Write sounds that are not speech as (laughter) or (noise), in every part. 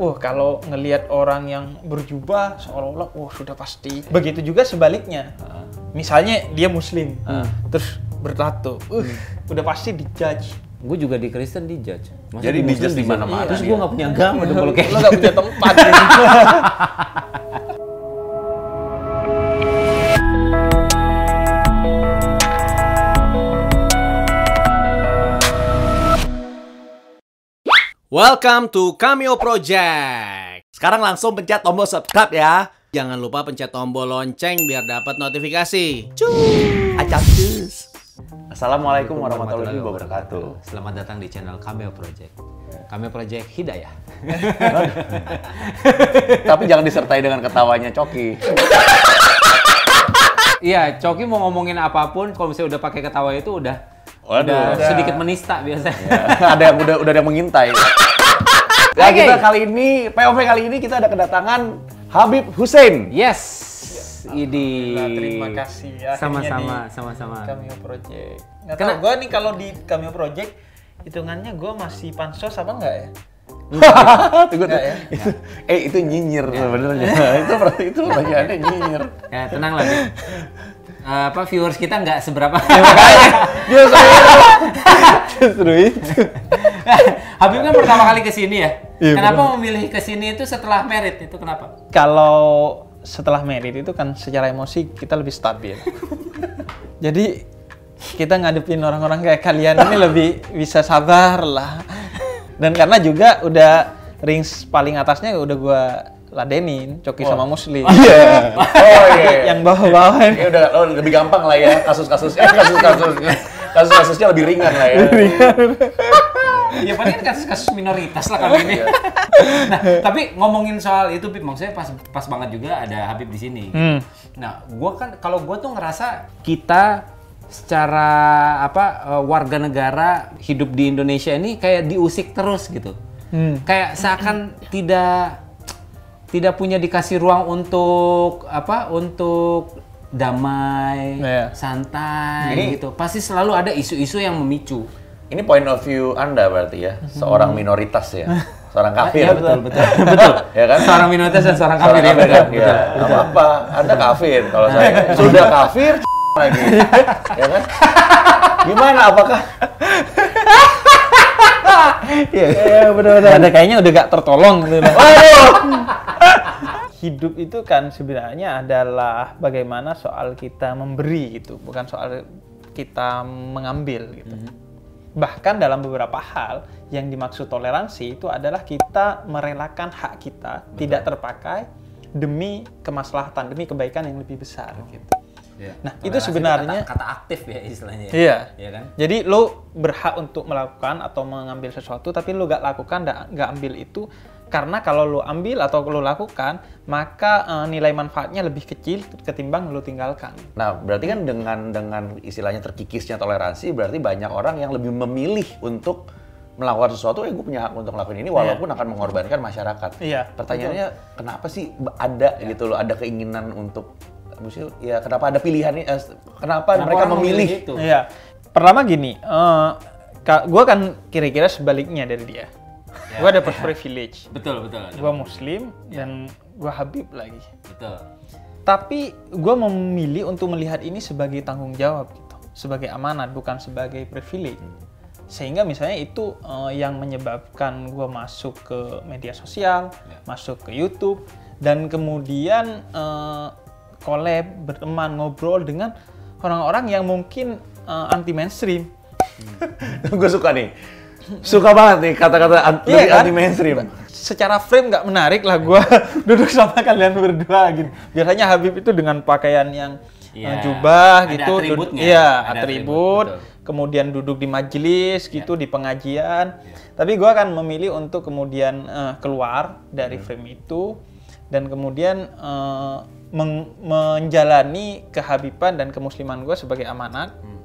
wah kalau ngelihat orang yang berjubah seolah-olah wah sudah pasti. Begitu juga sebaliknya. Misalnya dia muslim, terus bertato, uh, udah pasti dijudge. Gue juga di Kristen dijudge. Masa Jadi di dijudge di mana-mana Terus dia. gue gak punya agama dong kalau kayak Lo gak punya tempat. (laughs) Welcome to Cameo Project. Sekarang langsung pencet tombol subscribe ya. Jangan lupa pencet tombol lonceng biar dapat notifikasi. Cuy. Acak cus. Assalamualaikum warahmatullahi wabarakatuh. Selamat datang di channel Cameo Project. Cameo Project Hidayah. (laughs) Tapi jangan disertai dengan ketawanya Coki. Iya, Coki mau ngomongin apa pun, kalau misalnya udah pakai ketawa itu udah Waduh. udah Udah. sedikit menista biasanya. (laughs) ada yang udah udah ada yang mengintai. Nah, (laughs) Oke. kita kali ini POV kali ini kita ada kedatangan Habib Hussein. Yes. Idi. Nah, terima kasih. akhirnya Sama-sama, sama-sama. Cameo Project. Nggak Kena- tahu gue nih kalau di Cameo Project hitungannya gue masih pansos apa enggak ya? (laughs) Tunggu, Enggak ya? itu, eh itu nyinyir sebenarnya. itu itu bagiannya nyinyir. Ya, tenang lah. Eh, apa viewers kita nggak seberapa. Justru (laughs) justru itu. (laughs) Habib kan pertama kali ke sini ya. Iya, kenapa memilih ke sini itu setelah merit itu kenapa? Kalau setelah merit itu kan secara emosi kita lebih stabil. (laughs) Jadi kita ngadepin orang-orang kayak kalian ini lebih bisa sabar lah. Dan karena juga udah rings paling atasnya udah gua ladenin, Coki sama Muslim. Iya. (laughs) Oh iya. Yang bawah-bawah Ya udah oh, lebih gampang lah ya kasus-kasus eh kasus-kasus kasus-kasusnya lebih ringan lah ya. (laughs) Ya paling kan kasus-kasus minoritas lah kali ini. (laughs) nah, tapi ngomongin soal itu, Bib, maksudnya pas pas banget juga ada Habib di sini. Hmm. Nah, gua kan kalau gua tuh ngerasa kita secara apa eh, warga negara hidup di Indonesia ini kayak diusik terus gitu. Hmm. Kayak seakan tidak tidak punya dikasih ruang untuk apa? Untuk damai, Iya. santai Ini- gitu. Pasti selalu ada isu-isu yang memicu. Ini point of view Anda berarti ya, seorang minoritas ya. Seorang kafir. Iya, betul, (laughs) betul. betul. Ya kan? Seorang minoritas dan seorang Seorang kafir ya, kafir betul, kan? betul, Ya, betul. apa Anda kafir. Kalau saya sudah kafir lagi. ya kan? Gimana apakah (laughs) Iya, benar-benar. Ada kayaknya udah gak tertolong gitu. Hidup itu kan sebenarnya adalah bagaimana soal kita memberi gitu, bukan soal kita mengambil gitu. Bahkan dalam beberapa hal yang dimaksud toleransi itu adalah kita merelakan hak kita tidak terpakai demi kemaslahatan, demi kebaikan yang lebih besar gitu. Iya. Nah, itu Toleransi sebenarnya kata, kata aktif ya istilahnya. ya. Iya. Iya kan? Jadi lo berhak untuk melakukan atau mengambil sesuatu, tapi lo gak lakukan, nggak nggak ambil itu karena kalau lo ambil atau lo lakukan, maka eh, nilai manfaatnya lebih kecil ketimbang lo tinggalkan. Nah, berarti kan dengan dengan istilahnya terkikisnya toleransi, berarti banyak orang yang lebih memilih untuk melakukan sesuatu, eh gue punya hak untuk melakukan ini, walaupun akan mengorbankan masyarakat. Iya, Pertanyaannya, kenapa sih ada gitu loh, ada keinginan untuk, maksudnya, ya kenapa ada pilihan ini, eh, kenapa, Kenapa mereka memilih? itu? Iya. Pertama gini, gue kan kira-kira sebaliknya dari dia. Gue dapet privilege. Betul, betul. Gue muslim dan gue habib lagi. Betul. Tapi gue memilih untuk melihat ini sebagai tanggung jawab gitu, sebagai amanat bukan sebagai privilege. Sehingga misalnya itu eh, yang menyebabkan gue masuk ke media sosial, masuk ke YouTube, dan kemudian eh, collab, berteman, ngobrol dengan orang-orang yang mungkin eh, anti mainstream. (laughs) gue suka nih, suka banget nih kata-kata anti, Iya kan? anti mainstream. Secara frame nggak menarik lah gue (laughs) duduk sama kalian berdua gitu. Biasanya Habib itu dengan pakaian yang eh, Iya. jubah Ada gitu, atributnya. iya Ada atribut, atribut, betul. Iya. kemudian duduk di majelis gitu di pengajian. Tapi gue akan memilih untuk kemudian eh, keluar dari Hmm. frame itu dan kemudian meng- menjalani kehabiban dan kemusliman gue sebagai amanat Hmm.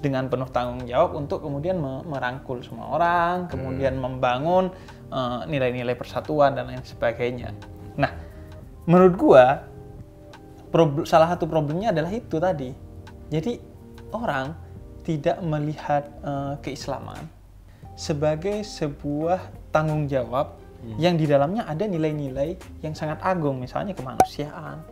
Dengan penuh tanggung jawab untuk kemudian me- merangkul semua orang, kemudian membangun eh, nilai-nilai persatuan dan lain sebagainya. Nah, menurut gua salah satu problemnya adalah itu tadi. Jadi orang tidak melihat eh, keislaman sebagai sebuah tanggung jawab yang di dalamnya ada nilai-nilai yang sangat agung, misalnya kemanusiaan,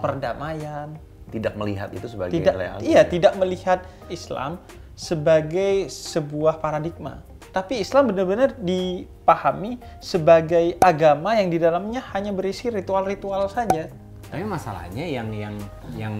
perdamaian, Tidak melihat itu sebagai tidak nilai iya tidak melihat Islam sebagai sebuah paradigma tapi Islam benar-benar dipahami sebagai agama yang di dalamnya hanya berisi ritual-ritual saja Tapi masalahnya yang yang yang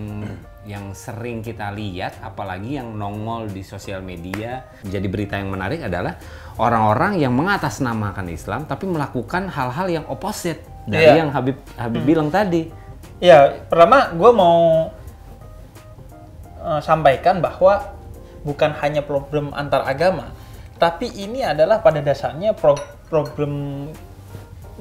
yang sering kita lihat, apalagi yang nongol di sosial media, jadi berita yang menarik adalah orang-orang yang mengatasnamakan Islam tapi melakukan hal-hal yang opposite dari Iya. yang Habib Habib bilang tadi. ya pertama gue mau eh, sampaikan bahwa bukan hanya problem antar agama tapi ini adalah pada dasarnya pro- problem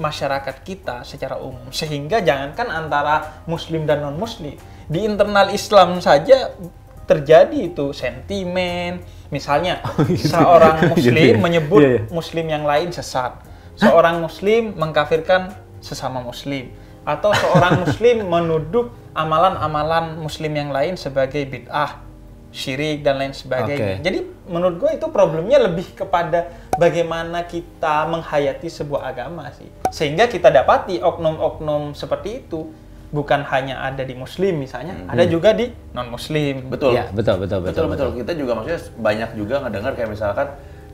masyarakat kita secara umum. Sehingga jangankan antara muslim dan non muslim di internal Islam saja terjadi itu sentimen. Misalnya (laughs) seorang (laughs) muslim Iya, menyebut iya. muslim yang lain sesat. Seorang muslim mengkafirkan sesama muslim atau seorang muslim menuduh amalan-amalan muslim yang lain sebagai bid'ah syirik dan lain sebagainya Oke. jadi menurut gue itu problemnya lebih kepada bagaimana kita menghayati sebuah agama sih. Sehingga kita dapati oknum-oknum seperti itu bukan hanya ada di muslim misalnya, ada juga di non-muslim. Betul. Iya, betul, betul, betul, betul, betul. Kita juga maksudnya banyak juga ngedengar kayak misalkan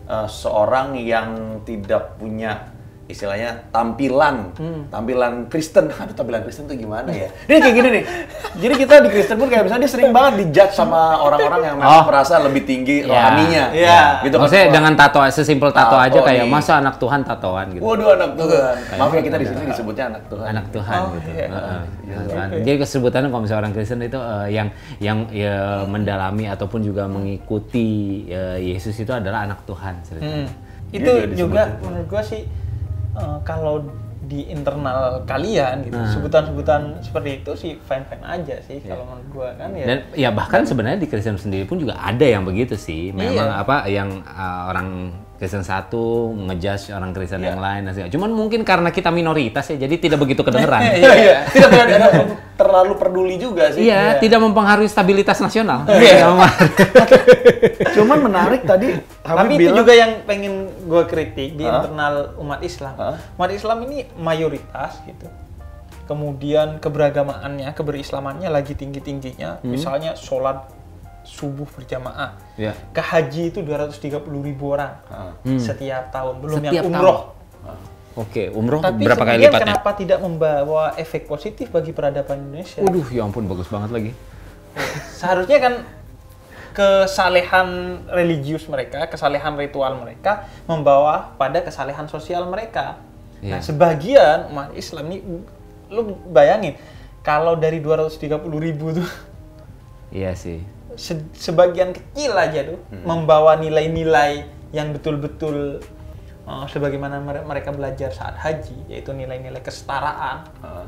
eh, seorang yang tidak punya istilahnya tampilan, tampilan Kristen. (laughs) Aduh, tampilan Kristen tuh gimana ya? (laughs) Ini kayak gini nih. Jadi kita di Kristen pun kayak misalnya dia sering banget dijudge sama (laughs) orang-orang yang memang Oh. merasa lebih tinggi Iya. rohaninya. Iya. Gitu kan. Maksudnya dengan tato sesimpel tato Tato aja kayak nih. masa anak Tuhan tatoan gitu. Waduh anak Tuhan. Maaf ya kita di sini disebutnya anak Tuhan. anak Tuhan Oh, gitu. iya. Heeh, Iya, anak Tuhan. oke. Jadi kesebutannya kalau misalnya orang Kristen itu eh, yang yang ya, mendalami ataupun juga mengikuti eh, Yesus itu adalah anak Tuhan ceritanya. Hmm. Itu juga menurut gua sih eh, kalau di internal kalian gitu, Nah. sebutan-sebutan seperti itu sih fine-fine aja sih kalau menurut gua kan ya. Dan ya bahkan sebenarnya di Kristen sendiri pun juga ada yang begitu sih. Memang Iya. apa yang uh, orang Kristen satu ngejudge orang Kristen Iya. yang lain dan segala- Cuman mungkin karena kita minoritas ya jadi tidak begitu kedengeran. (laughs) Iya, iya. Tidak terlalu, terlalu peduli juga sih. Iya, tidak mempengaruhi stabilitas nasional. Iya. (laughs) Cuman menarik tadi Tapi Habib itu bilang juga yang pengen gue kritik di Hah? internal umat Islam. Hah? Umat Islam ini mayoritas gitu. Kemudian keberagamaannya, keberislamannya lagi tinggi-tingginya. Hmm. Misalnya sholat subuh berjamaah. Ya. Ke haji itu 230 ribu orang Ah. setiap tahun. Belum Setiap yang umroh. Oke, umroh Tapi berapa kali lipatnya? kenapa tidak membawa efek positif bagi peradaban Indonesia? Waduh, ya ampun bagus banget lagi. Seharusnya kan kesalehan religius mereka, kesalehan ritual mereka membawa pada kesalehan sosial mereka. Nah, Iya. sebagian umat Islam ini lu bayangin kalau dari 230 ribu tuh Iya sih. Se- sebagian kecil aja tuh membawa nilai-nilai yang betul-betul uh, sebagaimana mere- mereka belajar saat haji yaitu nilai-nilai kesetaraan Ah.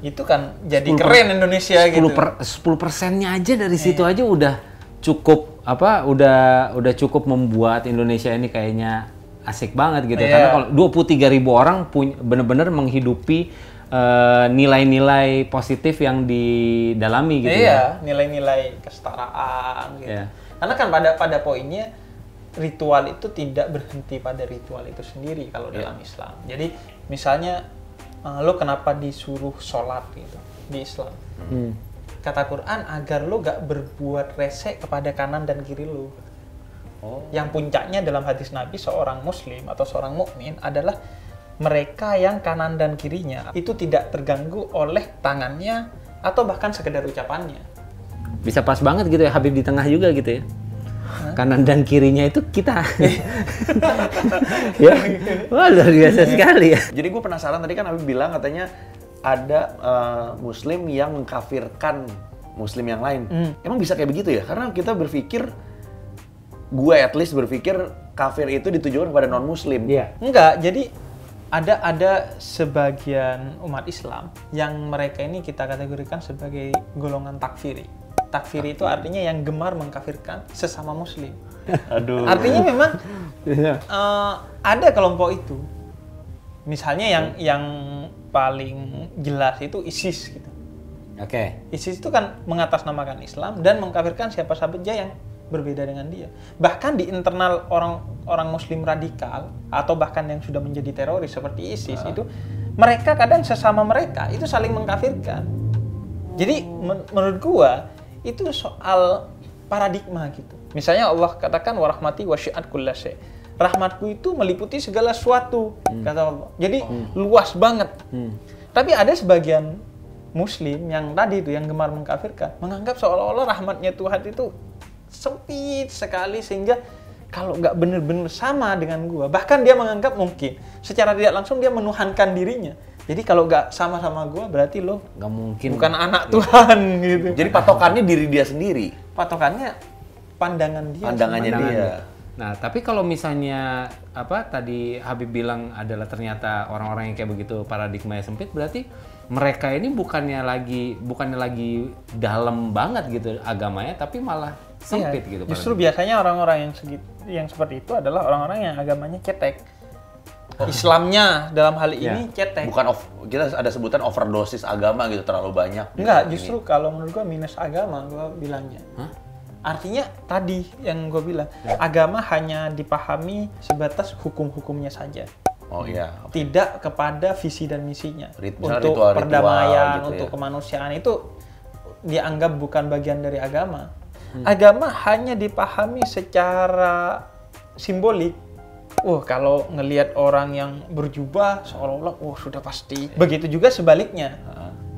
itu kan jadi 10 per- keren Indonesia 10 gitu. per 10 persennya aja dari situ aja udah cukup apa udah udah cukup membuat Indonesia ini kayaknya asik banget gitu Iya. karena kalau 23 ribu orang punya bener-bener menghidupi eh, nilai-nilai positif yang didalami gitu ya. iya, nilai-nilai kesetaraan gitu. Iya. Karena kan pada pada poinnya ritual itu tidak berhenti pada ritual itu sendiri kalau Iya. dalam Islam. Jadi misalnya eh, lo kenapa disuruh sholat gitu di Islam? Hmm. Kata Quran agar lo gak berbuat resek kepada kanan dan kiri lo. Oh. Yang puncaknya dalam hadis Nabi seorang Muslim atau seorang mukmin adalah mereka yang kanan dan kirinya itu tidak terganggu oleh tangannya atau bahkan sekedar ucapannya. Bisa pas banget gitu ya Habib di tengah juga gitu ya. Kanan dan kirinya itu kita. (laughs) ya. Wah, luar biasa sekali ya. Jadi gue penasaran tadi kan Habib bilang katanya ada eh, muslim yang mengkafirkan muslim yang lain. Emang bisa kayak begitu ya? Karena kita berpikir gue at least berpikir kafir itu ditujukan kepada non muslim. Iya. Enggak, jadi ada ada sebagian umat Islam yang mereka ini kita kategorikan sebagai golongan takfiri. Takfiri itu artinya yang gemar mengkafirkan sesama muslim. (laughs) Aduh. Artinya memang (laughs) eh, ada kelompok itu. Misalnya yang yang paling jelas itu ISIS gitu. Oke. ISIS itu kan mengatasnamakan Islam dan mengkafirkan siapa saja yang berbeda dengan dia. Bahkan di internal orang-orang muslim radikal atau bahkan yang sudah menjadi teroris seperti ISIS itu mereka kadang sesama mereka itu saling mengkafirkan. Jadi men- menurut gua itu soal paradigma gitu. Misalnya Allah katakan warahmati wasyiat kullase. Rahmatku itu meliputi segala sesuatu kata Allah. Jadi luas banget. Tapi ada sebagian muslim yang tadi itu yang gemar mengkafirkan menganggap seolah-olah rahmatnya Tuhan itu sempit sekali sehingga kalau nggak bener-bener sama dengan gua bahkan dia menganggap mungkin secara tidak langsung dia menuhankan dirinya jadi kalau nggak sama-sama gua berarti lo nggak mungkin bukan anak Tuhan (laughs) gitu Jadi patokannya diri dia sendiri. patokannya pandangan dia Pandangannya sama- dia. Nah, tapi kalau misalnya apa tadi Habib bilang adalah ternyata orang-orang yang kayak begitu paradigmanya sempit, berarti mereka ini bukannya lagi bukannya lagi dalam banget gitu agamanya, tapi malah sempit Iya, gitu. Justru biasanya orang-orang yang segit, yang seperti itu adalah orang-orang yang agamanya cetek. Islamnya dalam hal ini cetek. Bukan off, kita ada sebutan overdosis agama gitu terlalu banyak. Enggak, Ini. justru kalau menurut gua minus agama gua bilangnya. Artinya tadi yang gua bilang, agama hanya dipahami sebatas hukum-hukumnya saja. Oh iya. Tidak kepada visi dan misinya. Rit- untuk ritual-ritual perdamaian, gitu untuk ya. kemanusiaan itu dianggap bukan bagian dari agama. Hmm. Agama hanya dipahami secara simbolik. Wah, kalau ngelihat orang yang berjubah seolah-olah, wah sudah pasti. Begitu juga sebaliknya.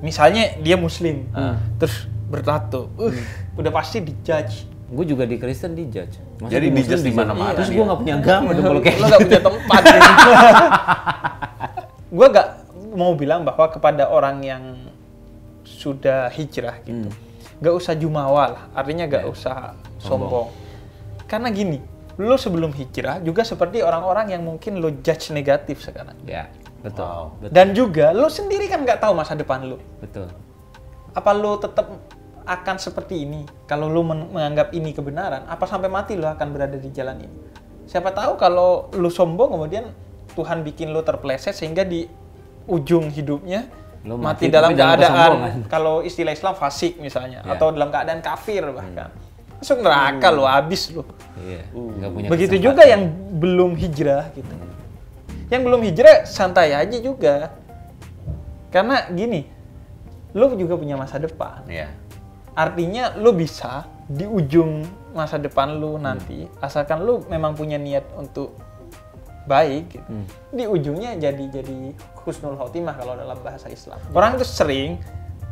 Misalnya dia muslim, terus bertato, uh, udah pasti dijudge. Gue juga di Kristen dijudge. Masa Jadi dijudge di mana-mana Terus dia. gue nggak punya agama dong kalau kayak Lo gak punya tempat. gitu. gue gak mau bilang bahwa kepada orang yang sudah hijrah gitu, gak usah jumawa lah. Artinya gak usah sombong. Karena gini, lo sebelum hijrah juga seperti orang-orang yang mungkin lo judge negatif sekarang. Ya, betul. Wow. Betul. Dan juga lo sendiri kan nggak tahu masa depan lo. betul. Apa lo tetap akan seperti ini? Kalau lo men- menganggap ini kebenaran, apa sampai mati lo akan berada di jalan ini? Siapa tahu kalau lo sombong kemudian Tuhan bikin lo terpleset sehingga di ujung hidupnya Lo mati, mati dalam keadaan kesombongan. kalau istilah Islam fasik misalnya Ya. atau dalam keadaan kafir bahkan. Masuk neraka lo, habis lo. Nggak punya Begitu juga yang belum hijrah gitu. Yang belum hijrah santai aja juga. Karena gini, lu juga punya masa depan. Iya. Artinya lu bisa di ujung masa depan lu nanti, asalkan lu memang punya niat untuk baik, gitu. di ujungnya jadi jadi husnul khotimah kalau dalam bahasa Islam. Orang itu sering,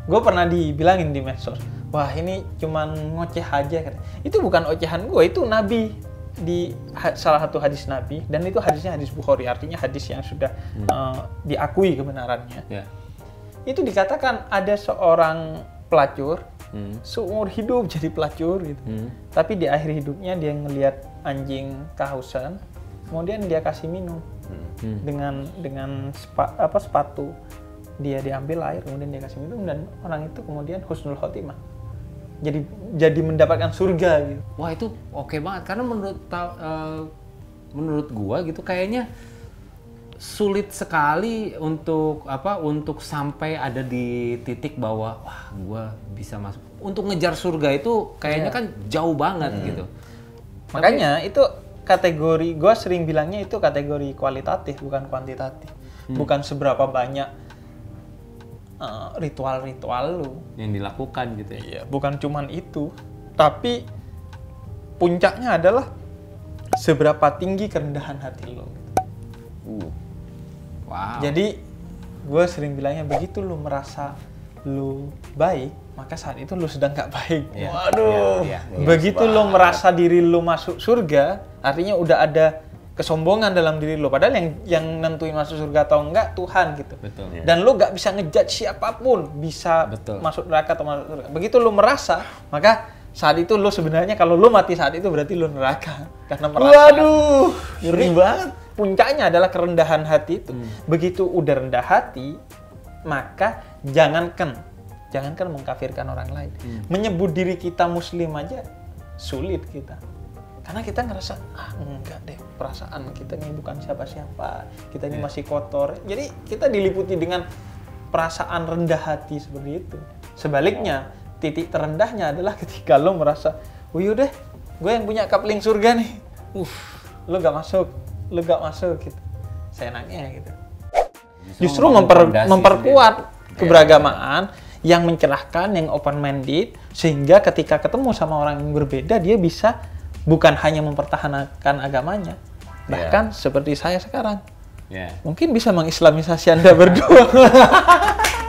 gue pernah dibilangin di medsos, wah ini cuman ngoceh aja. katanya. Itu bukan ocehan gue, itu Nabi di ha- salah satu hadis Nabi dan itu hadisnya hadis Bukhari, artinya hadis yang sudah eh, diakui kebenarannya Ya. itu dikatakan ada seorang pelacur Hmm. seumur hidup (laughs) jadi pelacur gitu. Hmm. Tapi di akhir hidupnya dia ngelihat anjing kehausan, kemudian dia kasih minum Hmm. dengan dengan sepa- apa sepatu. Dia diambil air, kemudian dia kasih minum dan orang itu kemudian husnul khotimah. Jadi jadi mendapatkan surga gitu. Wah itu oke banget karena menurut ta- eh, menurut gua gitu kayaknya sulit sekali untuk apa untuk sampai ada di titik bahwa wah gua bisa masuk untuk ngejar surga itu kayaknya Iya. kan jauh banget gitu. Makanya itu kategori gue sering bilangnya itu kategori kualitatif bukan kuantitatif. Bukan seberapa banyak eh, ritual-ritual lu. yang dilakukan gitu ya. Iya, bukan cuman itu, tapi puncaknya adalah seberapa tinggi kerendahan hati lo. Uh. Wow. Jadi gue sering bilangnya begitu lu merasa lu baik, maka saat itu lu sedang nggak baik. Iya, Waduh, iya, iya. begitu lu merasa diri lu masuk surga, artinya udah ada kesombongan dalam diri lu. Padahal yang yang nentuin masuk surga atau enggak Tuhan gitu. Betul. Dan lu nggak bisa ngejudge siapa pun bisa Betul. masuk neraka atau masuk surga. Begitu lu merasa, maka saat itu lu sebenarnya kalau lu mati saat itu berarti lu neraka karena merasa. Waduh, ngeri banget. Puncaknya adalah kerendahan hati itu. Hmm. Begitu udah rendah hati, maka jangankan jangankan mengkafirkan orang lain. Hmm. Menyebut diri kita muslim aja sulit kita. Karena kita ngerasa ah enggak deh, perasaan kita ini bukan siapa-siapa. Kita Iya. ini masih kotor. Jadi kita diliputi dengan perasaan rendah hati seperti itu. Sebaliknya, titik terendahnya adalah ketika lo merasa, oh yaudah, gue yang punya kapling surga nih. Uh, lu gak masuk, lu gak masuk gitu. Saya nanya gitu. Justru memper- fondasi memperkuat Iya. keberagamaan yang mencerahkan, yang open minded sehingga ketika ketemu sama orang yang berbeda dia bisa bukan hanya mempertahankan agamanya, bahkan seperti saya sekarang Ya. mungkin bisa mengislamisasi anda berdua. (laughs)